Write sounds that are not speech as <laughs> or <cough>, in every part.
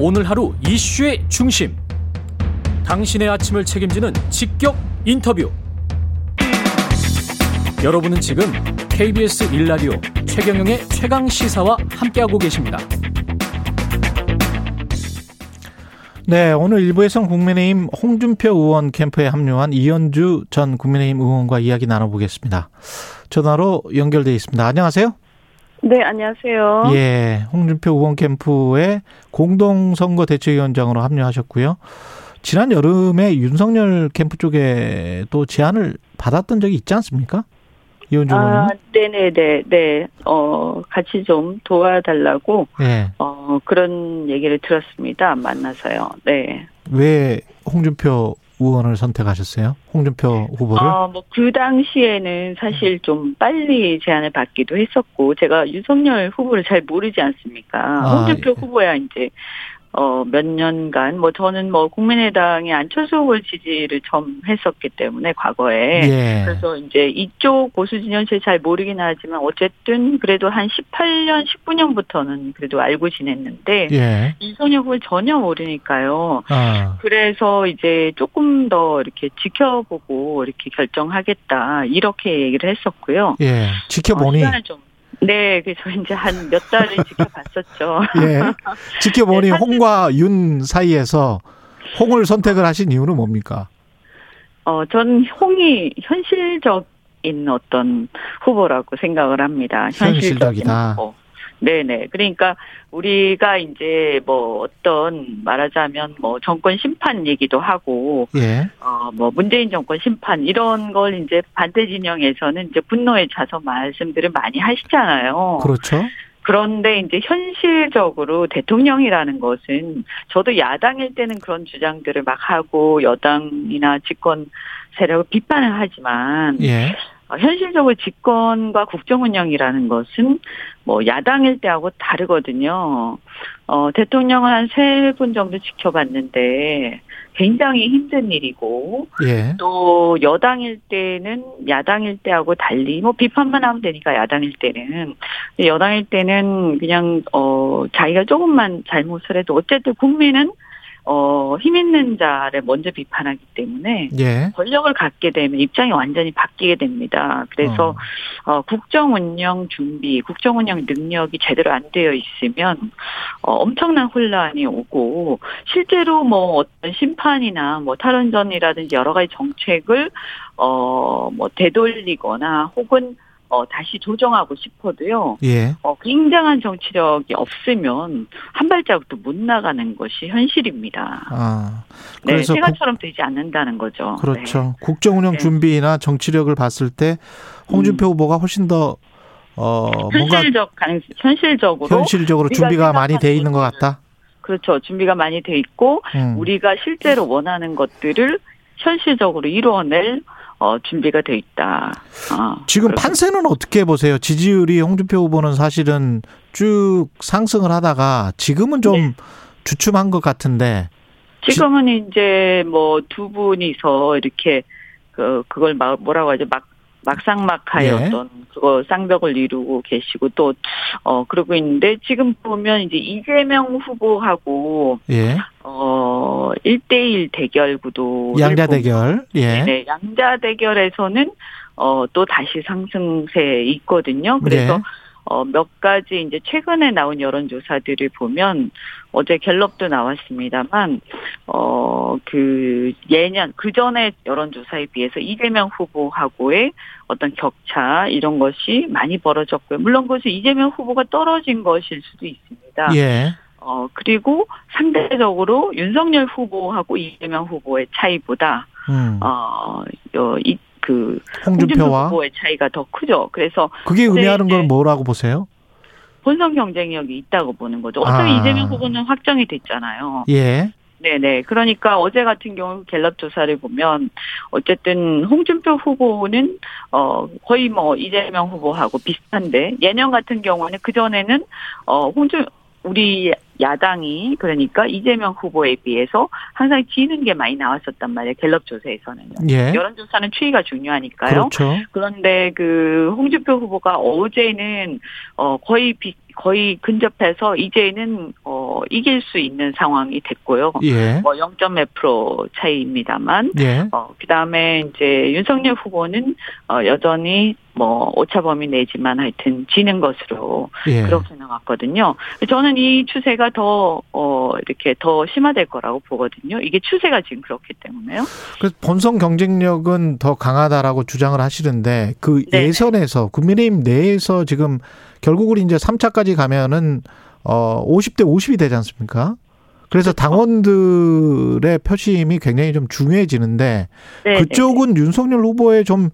오늘 하루 이슈의 중심. 당신의 아침을 책임지는 직격 인터뷰. 여러분은 지금 KBS 일라디오 최경영의 최강 시사와 함께하고 계십니다. 네, 오늘 일부에선 국민의힘 홍준표 의원 캠프에 합류한 이현주 전 국민의힘 의원과 이야기 나눠보겠습니다. 전화로 연결돼 있습니다. 안녕하세요. 네, 안녕하세요. 예, 홍준표 의원 캠프에 공동선거 대책위원장으로 합류하셨고요. 지난 여름에 윤석열 캠프 쪽에 또 제안을 받았던 적이 있지 않습니까? 이현주 의원님. 아, 네네네, 네. 어, 같이 좀 도와달라고, 예. 어, 그런 얘기를 들었습니다. 만나서요. 네. 왜 홍준표 의원을 선택하셨어요? 홍준표 후보를? 어, 뭐, 그 당시에는 사실 좀 빨리 제안을 받기도 했었고, 제가 윤석열 후보를 잘 모르지 않습니까? 아, 홍준표 예. 후보야 이제, 어, 몇 년간, 뭐, 저는 뭐, 국민의당의 안철수 후보를 지지를 좀 했었기 때문에, 과거에. 예. 그래서 이제 이쪽 보수 진영실 잘 모르긴 하지만 어쨌든 그래도 한 18년, 19년부터는 그래도 알고 지냈는데 예. 윤석열 후보를 전혀 모르니까요. 아, 그래서 이제 조금 더 이렇게 지켜보고 이렇게 결정하겠다 이렇게 얘기를 했었고요. 예. 어, 지켜보니. 시간을 좀 네, 그래서 이제 한 몇 달을 지켜봤었죠. <laughs> 예. 지켜보니 네, 사실- 홍과 윤 사이에서 홍을 선택을 하신 이유는 뭡니까? 어, 전 홍이 현실적인 어떤 후보라고 생각을 합니다. 현실적이다. 후보. 네네. 그러니까 우리가 이제 뭐 어떤 말하자면 뭐 정권 심판 얘기도 하고 예. 어뭐 문재인 정권 심판 이런 걸 이제 반대 진영에서는 이제 분노에 차서 말씀들을 많이 하시잖아요. 그렇죠. 그런데 이제 현실적으로 대통령이라는 것은 저도 야당일 때는 그런 주장들을 막 하고 여당이나 집권 세력을 비판을 하지만 예. 어, 현실적으로 집권과 국정 운영이라는 것은 뭐 야당일 때하고 다르거든요. 어, 대통령은 한세 분 정도 지켜봤는데 굉장히 힘든 일이고 예. 또 여당일 때는 야당일 때하고 달리 뭐 비판만 하면 되니까 야당일 때는 여당일 때는 그냥 어 자기가 조금만 잘못을 해도 어쨌든 국민은 어 힘 있는 자를 먼저 비판하기 때문에 예. 권력을 갖게 되면 입장이 완전히 바뀌게 됩니다. 그래서 어, 국정 운영 준비, 국정 운영 능력이 제대로 안 되어 있으면 어, 엄청난 혼란이 오고 실제로 뭐 어떤 심판이나 뭐 탈원전이라든지 여러 가지 정책을 어 뭐 되돌리거나 혹은 어 다시 조정하고 싶어도요. 예. 어 굉장한 정치력이 없으면 한 발자국도 못 나가는 것이 현실입니다. 아. 네, 그래서 국, 생각처럼 되지 않는다는 거죠. 그렇죠. 국정 운영 네. 준비나 정치력을 봤을 때 홍준표 후보가 훨씬 더 어, 네. 현실적 가능 현실적으로 현실적으로 준비가 많이 돼 있는 것 같다. 그렇죠. 준비가 많이 돼 있고 음. 우리가 실제로 원하는 것들을 현실적으로 이루어낼 어, 준비가 돼 있다. 아, 지금 그렇게 판세는 어떻게 보세요? 지지율이 홍준표 후보는 사실은 쭉 상승을 하다가 지금은 좀 네. 주춤한 것 같은데. 지금은 이제 뭐 두 분이서 이렇게 그 그걸 막 뭐라고 하죠? 막 막상막하였던 예. 그거 쌍벽을 이루고 계시고 또 어 그러고 있는데 지금 보면 이제 이재명 후보하고 예. 어 1대1 대결 구도 양자 대결. 예. 네, 양자 대결에서는 어또 다시 상승세에 있거든요. 그래서 네. 어, 몇 가지 이제 최근에 나온 여론조사들을 보면 어제 갤럽도 나왔습니다만 어, 그 예년 그 전에 여론조사에 비해서 이재명 후보하고의 어떤 격차 이런 것이 많이 벌어졌고요. 물론 그것이 이재명 후보가 떨어진 것일 수도 있습니다. 예. 어, 그리고 상대적으로 윤석열 후보하고 이재명 후보의 차이보다 음. 어, 어, 이, 그, 홍준표 홍준표와 후보의 차이가 더 크죠. 그래서 그게 의미하는 건 뭐라고 보세요? 본선 경쟁력이 있다고 보는 거죠. 어차피 아. 이재명 후보는 확정이 됐잖아요. 예. 네네. 그러니까 어제 같은 경우 갤럽 조사를 보면 어쨌든 홍준표 후보는 어 거의 뭐 이재명 후보하고 비슷한데 예년 같은 경우는 그 전에는 어 홍준 우리 야당이 그러니까 이재명 후보에 비해서 항상 지는 게 많이 나왔었단 말이에요. 갤럽 조사에서는요. 예. 여론조사는 추이가 중요하니까요. 그렇죠. 그런데 그 홍준표 후보가 어제는 어 거의 비, 거의 근접해서 이제는 어 이길 수 있는 상황이 됐고요. 예. 뭐 0.몇 프로 차이입니다만 예. 어 그다음에 이제 윤석열 후보는 어 여전히 뭐 오차범위 내지만 하여튼 지는 것으로 예. 그렇게 나왔거든요. 저는 이 추세가 더, 어, 이렇게 더 심화될 거라고 보거든요. 이게 추세가 지금 그렇기 때문에요. 그래서 본선 경쟁력은 더 강하다라고 주장을 하시는데 그 네네. 예선에서 국민의힘 내에서 지금 결국은 이제 3차까지 가면은 어 50대 50이 되지 않습니까? 그래서 당원들의 표심이 굉장히 좀 중요해지는데 네, 그쪽은 윤석열 후보에 좀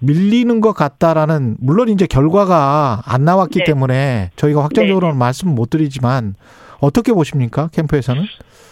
밀리는 것 같다라는 물론 이제 결과가 안 나왔기 네. 때문에 저희가 확정적으로는 말씀 못 드리지만 어떻게 보십니까 캠프에서는?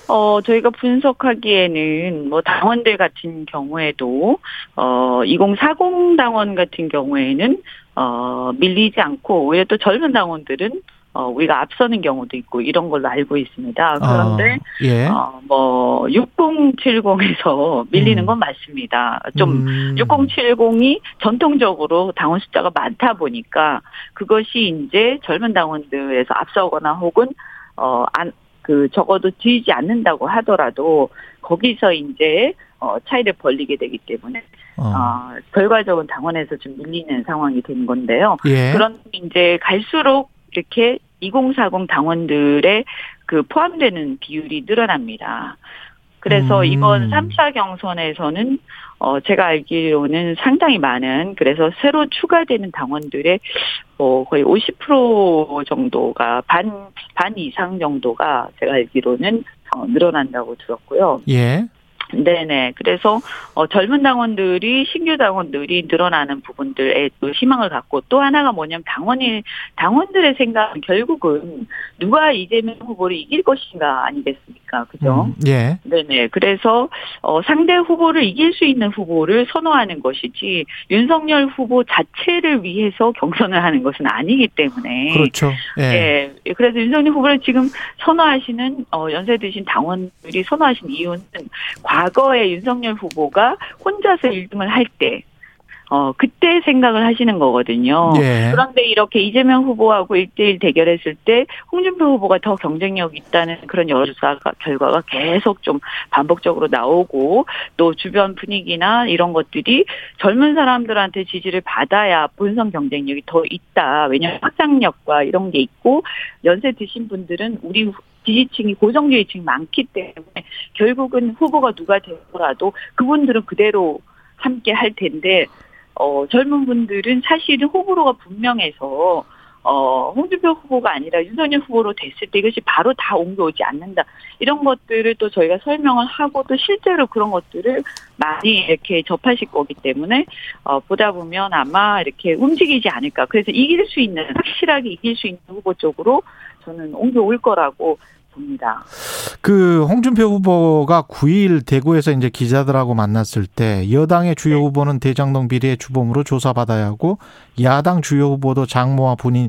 어, 저희가 분석하기에는 뭐 당원들 같은 경우에도 어, 2040 당원 같은 경우에는 어, 밀리지 않고 오히려 또 젊은 당원들은 어, 우리가 앞서는 경우도 있고 이런 걸로 알고 있습니다. 그런데 어, 예. 어, 뭐 6070에서 밀리는 음. 건 맞습니다. 좀 음. 6070이 전통적으로 당원 숫자가 많다 보니까 그것이 이제 젊은 당원들에서 앞서거나 혹은 어 안 그 적어도 지지 않는다고 하더라도 거기서 이제 어 차이를 벌리게 되기 때문에 어. 어 결과적으로 당원에서 좀 밀리는 상황이 된 건데요. 예. 그런 이제 갈수록 이렇게 2040 당원들의 그 포함되는 비율이 늘어납니다. 그래서 음. 이번 3차 경선에서는 어 제가 알기로는 상당히 많은 그래서 새로 추가되는 당원들의 뭐 거의 50% 정도가 반 반 이상 정도가 제가 알기로는 어 늘어난다고 들었고요. 예. 네네. 그래서 어, 젊은 당원들이 신규 당원들이 늘어나는 부분들에 또 희망을 갖고 또 하나가 뭐냐면 당원이 당원들의 생각은 결국은 누가 이재명 후보를 이길 것인가 아니겠습니까? 그죠? 음, 예. 네네. 그래서 어, 상대 후보를 이길 수 있는 후보를 선호하는 것이지 윤석열 후보 자체를 위해서 경선을 하는 것은 아니기 때문에 그렇죠. 예. 예. 그래서 윤석열 후보를 지금 선호하시는 어, 연세 드신 당원들이 선호하신 이유는 과 거에 윤석열 후보가 혼자서 1등을 할 때, 어, 그때 생각을 하시는 거거든요. 예. 그런데 이렇게 이재명 후보하고 1대1 대결했을 때 홍준표 후보가 더 경쟁력 있다는 그런 여론조사 결과가 계속 좀 반복적으로 나오고 또 주변 분위기나 이런 것들이 젊은 사람들한테 지지를 받아야 본선 경쟁력이 더 있다. 왜냐하면 확장력과 이런 게 있고 연세 드신 분들은 우리 지지층이 고정지지층이 많기 때문에 결국은 후보가 누가 되더라도 그분들은 그대로 함께 할 텐데 어, 젊은 분들은 사실은 호불호가 분명해서 어, 홍준표 후보가 아니라 윤석열 후보로 됐을 때 이것이 바로 다 옮겨오지 않는다. 이런 것들을 또 저희가 설명을 하고 또 실제로 그런 것들을 많이 이렇게 접하실 거기 때문에 어, 보다 보면 아마 이렇게 움직이지 않을까. 그래서 이길 수 있는 확실하게 이길 수 있는 후보 쪽으로 저는 옮겨올 거라고 봅니다. 그 홍준표 후보가 9일 대구에서 이제 기자들하고 만났을 때 여당의 주요 네. 후보는 대장동 비리의 주범으로 조사받아야 하고 야당 주요 후보도 장모와 본인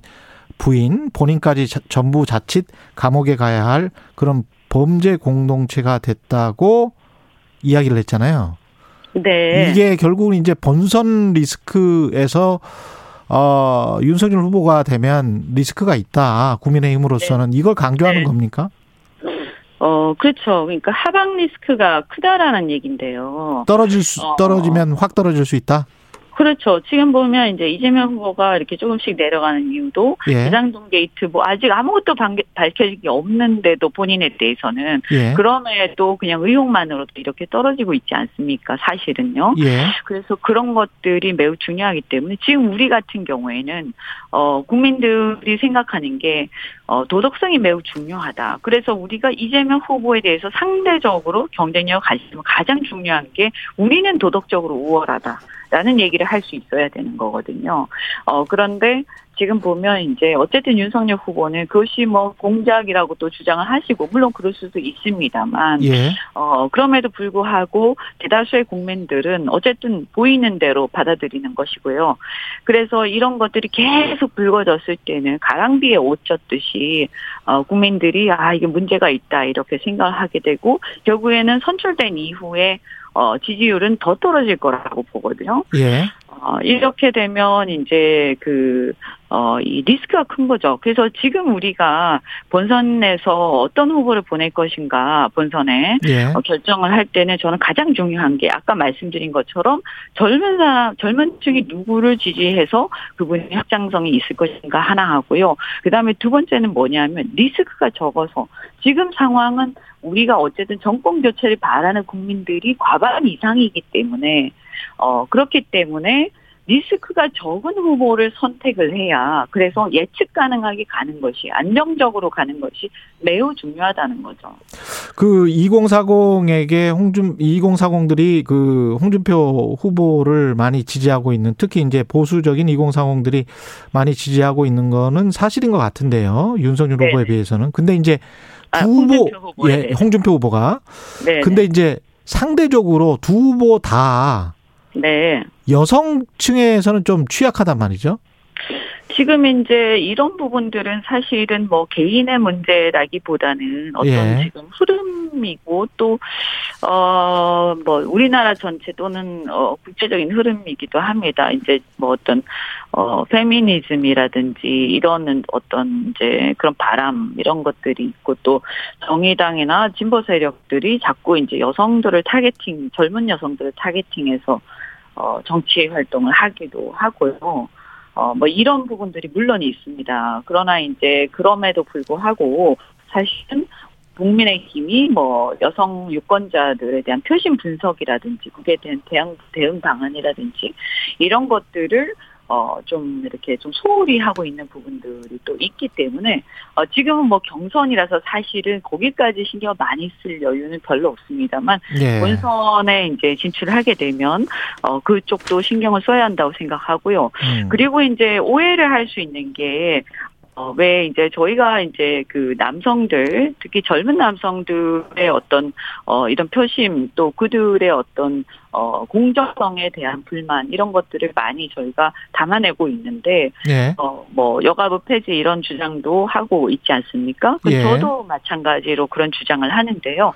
부인 본인까지 자- 전부 자칫 감옥에 가야 할 그런 범죄 공동체가 됐다고 이야기를 했잖아요. 네. 이게 결국은 이제 본선 리스크에서 어, 윤석열 후보가 되면 리스크가 있다. 국민의힘으로서는 이걸 강조하는 네. 겁니까? 어, 그렇죠. 그러니까 하방 리스크가 크다라는 얘기인데요. 떨어질 수 어. 떨어지면 확 떨어질 수 있다. 그렇죠. 지금 보면 이제 이재명 후보가 이렇게 조금씩 내려가는 이유도 예. 대장동 게이트 뭐 아직 아무것도 방- 밝혀진 게 없는데도 본인에 대해서는 예. 그럼에도 그냥 의혹만으로도 이렇게 떨어지고 있지 않습니까? 사실은요. 예. 그래서 그런 것들이 매우 중요하기 때문에 지금 우리 같은 경우에는 어 국민들이 생각하는 게 어, 도덕성이 매우 중요하다. 그래서 우리가 이재명 후보에 대해서 상대적으로 경쟁력 가지면 가장 중요한 게 우리는 도덕적으로 우월하다. 라는 얘기를 할 수 있어야 되는 거거든요. 어, 그런데 지금 보면 이제 어쨌든 윤석열 후보는 그것이 뭐 공작이라고 또 주장을 하시고, 물론 그럴 수도 있습니다만, 예. 어, 그럼에도 불구하고 대다수의 국민들은 어쨌든 보이는 대로 받아들이는 것이고요. 그래서 이런 것들이 계속 불거졌을 때는 가랑비에 옷 젖듯이, 어, 국민들이 아, 이게 문제가 있다, 이렇게 생각을 하게 되고, 결국에는 선출된 이후에 어, 지지율은 더 떨어질 거라고 보거든요. 예. 어, 어, 이렇게 되면 이제 그, 어, 이 리스크가 큰 거죠. 그래서 지금 우리가 본선에서 어떤 후보를 보낼 것인가, 본선에 예. 어, 결정을 할 때는 저는 가장 중요한 게 아까 말씀드린 것처럼 젊은 사람, 젊은 층이 누구를 지지해서 그분이 확장성이 있을 것인가 하나 하고요. 그 다음에 두 번째는 뭐냐면 리스크가 적어서 지금 상황은 우리가 어쨌든 정권 교체를 바라는 국민들이 과반 이상이기 때문에 어 그렇기 때문에 리스크가 적은 후보를 선택을 해야 그래서 예측 가능하게 가는 것이 안정적으로 가는 것이 매우 중요하다는 거죠. 그 2040에게 홍준 2040들이 그 홍준표 후보를 많이 지지하고 있는 특히 이제 보수적인 2040들이 많이 지지하고 있는 거는 사실인 것 같은데요. 윤석열 네네. 후보에 비해서는. 근데 이제 두 아, 후보 홍준표 예. 홍준표 후보가 네. 근데 이제 상대적으로 두 후보 다 네. 여성층에서는 좀 취약하단 말이죠. 지금 이제 이런 부분들은 사실은 뭐 개인의 문제라기보다는 어떤 예. 지금 흐름이고 또, 어, 뭐 우리나라 전체 또는 어, 국제적인 흐름이기도 합니다. 이제 뭐 어떤, 어, 페미니즘이라든지 이런 어떤 이제 그런 바람 이런 것들이 있고 또 정의당이나 진보 세력들이 자꾸 이제 여성들을 targeting, 젊은 여성들을 targeting해서 어, 정치 활동을 하기도 하고요. 어, 뭐 이런 부분들이 물론 있습니다. 그러나 이제 그럼에도 불구하고 사실은 국민의힘이 뭐 여성 유권자들에 대한 표심 분석이라든지 그에 대한 대응 대응 방안이라든지 이런 것들을 어 좀 이렇게 좀 소홀히 하고 있는 부분들이 또 있기 때문에 어 지금은 뭐 경선이라서 사실은 거기까지 신경 을 많이 쓸 여유는 별로 없습니다만 예. 본선에 이제 진출을 하게 되면 어 그쪽도 신경을 써야 한다고 생각하고요. 음. 그리고 이제 오해를 할 수 있는 게, 어, 왜 이제 저희가 이제 그 남성들, 특히 젊은 남성들의 어떤, 어, 이런 표심, 또 그들의 어떤, 어, 공정성에 대한 불만, 이런 것들을 많이 저희가 담아내고 있는데, 예. 어, 뭐, 여가부 폐지 이런 주장도 하고 있지 않습니까? 그 예. 저도 마찬가지로 그런 주장을 하는데요.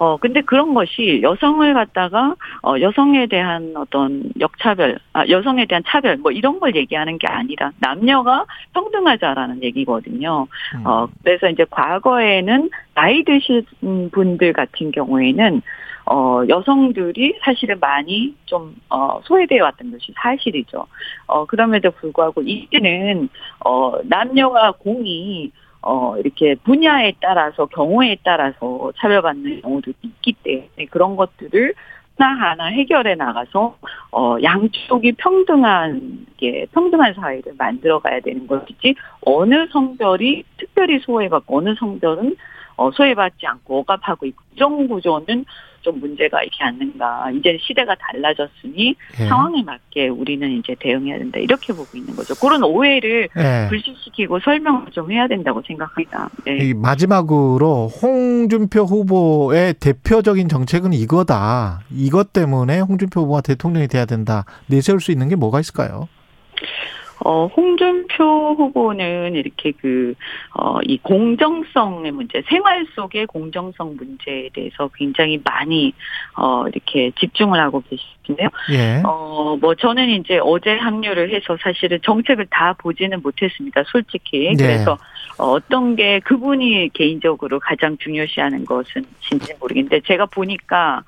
어, 근데 그런 것이 여성을 갖다가, 어, 여성에 대한 어떤 역차별, 아, 여성에 대한 차별, 뭐 이런 걸 얘기하는 게 아니라 남녀가 평등하자라는 얘기거든요. 음. 어, 그래서 이제 과거에는 나이 드신 분들 같은 경우에는 어, 여성들이 사실은 많이 좀, 어, 소외되어 왔던 것이 사실이죠. 어, 그럼에도 불구하고 이제는, 어, 남녀가 공이, 어, 이렇게 분야에 따라서, 경우에 따라서 차별받는 경우도 있기 때문에 그런 것들을 하나하나 해결해 나가서, 어, 양쪽이 평등한, 게, 평등한 사회를 만들어 가야 되는 것이지, 어느 성별이 특별히 소외받고, 어느 성별은 어, 소외받지 않고 억압하고 있고 이런 구조는 좀 문제가 있지 않는가. 이제 시대가 달라졌으니 예. 상황에 맞게 우리는 이제 대응해야 된다. 이렇게 보고 있는 거죠. 그런 오해를 예. 불식시키고 설명을 좀 해야 된다고 생각합니다. 네. 이 마지막으로 홍준표 후보의 대표적인 정책은 이거다. 이것 때문에 홍준표 후보가 대통령이 돼야 된다. 내세울 수 있는 게 뭐가 있을까요? 어, 홍준표 후보는 이렇게 그, 어, 이 공정성의 문제, 생활 속의 공정성 문제에 대해서 굉장히 많이, 어, 이렇게 집중을 하고 계시는데요. 예. 어, 뭐, 저는 이제 어제 합류를 해서 사실은 정책을 다 보지는 못했습니다, 솔직히. 네. 그래서 어, 어떤 게 그분이 개인적으로 가장 중요시 하는 것은 진지 모르겠는데, 제가 보니까,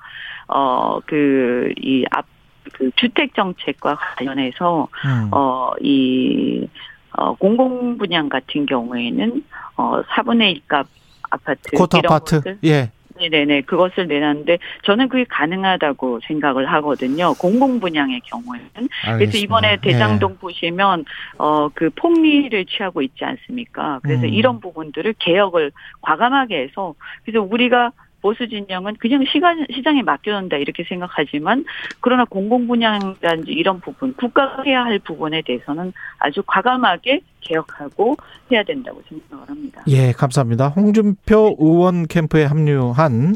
어, 그, 이 앞, 그 주택 정책과 관련해서 음. 어, 이, 어, 공공 분양 같은 경우에는, 어, 4분의 1값 아파트. 코트 이런 아파트. 것을 예. 네네네. 그것을 내놨는데, 저는 그게 가능하다고 생각을 하거든요. 공공 분양의 경우에는. 그래서 알겠습니다. 이번에 대장동 보시면, 어, 그 폭리를 취하고 있지 않습니까? 그래서 음. 이런 부분들을 개혁을 과감하게 해서, 그래서 우리가 보수 진영은 그냥 시간, 시장에 맡겨놓는다 이렇게 생각하지만 그러나 공공분양이라든지 이런 부분 국가가 해야 할 부분에 대해서는 아주 과감하게 개혁하고 해야 된다고 생각을 합니다. 예, 감사합니다. 홍준표 의원 캠프에 합류한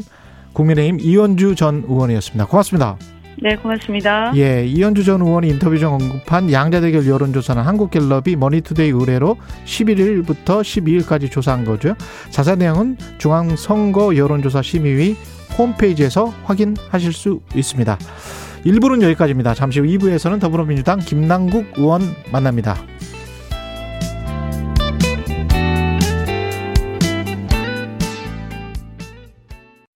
국민의힘 이언주 전 의원이었습니다. 고맙습니다. 네, 고맙습니다. 예, 이언주 전 의원이 인터뷰 중 언급한 양자 대결 여론조사는 한국갤럽이 머니투데이 의뢰로 11일부터 12일까지 조사한 거죠. 자세한 내용은 중앙선거 여론조사 심의위 홈페이지에서 확인하실 수 있습니다. 1부는 여기까지입니다. 잠시 후 2부에서는 더불어민주당 김남국 의원 만납니다.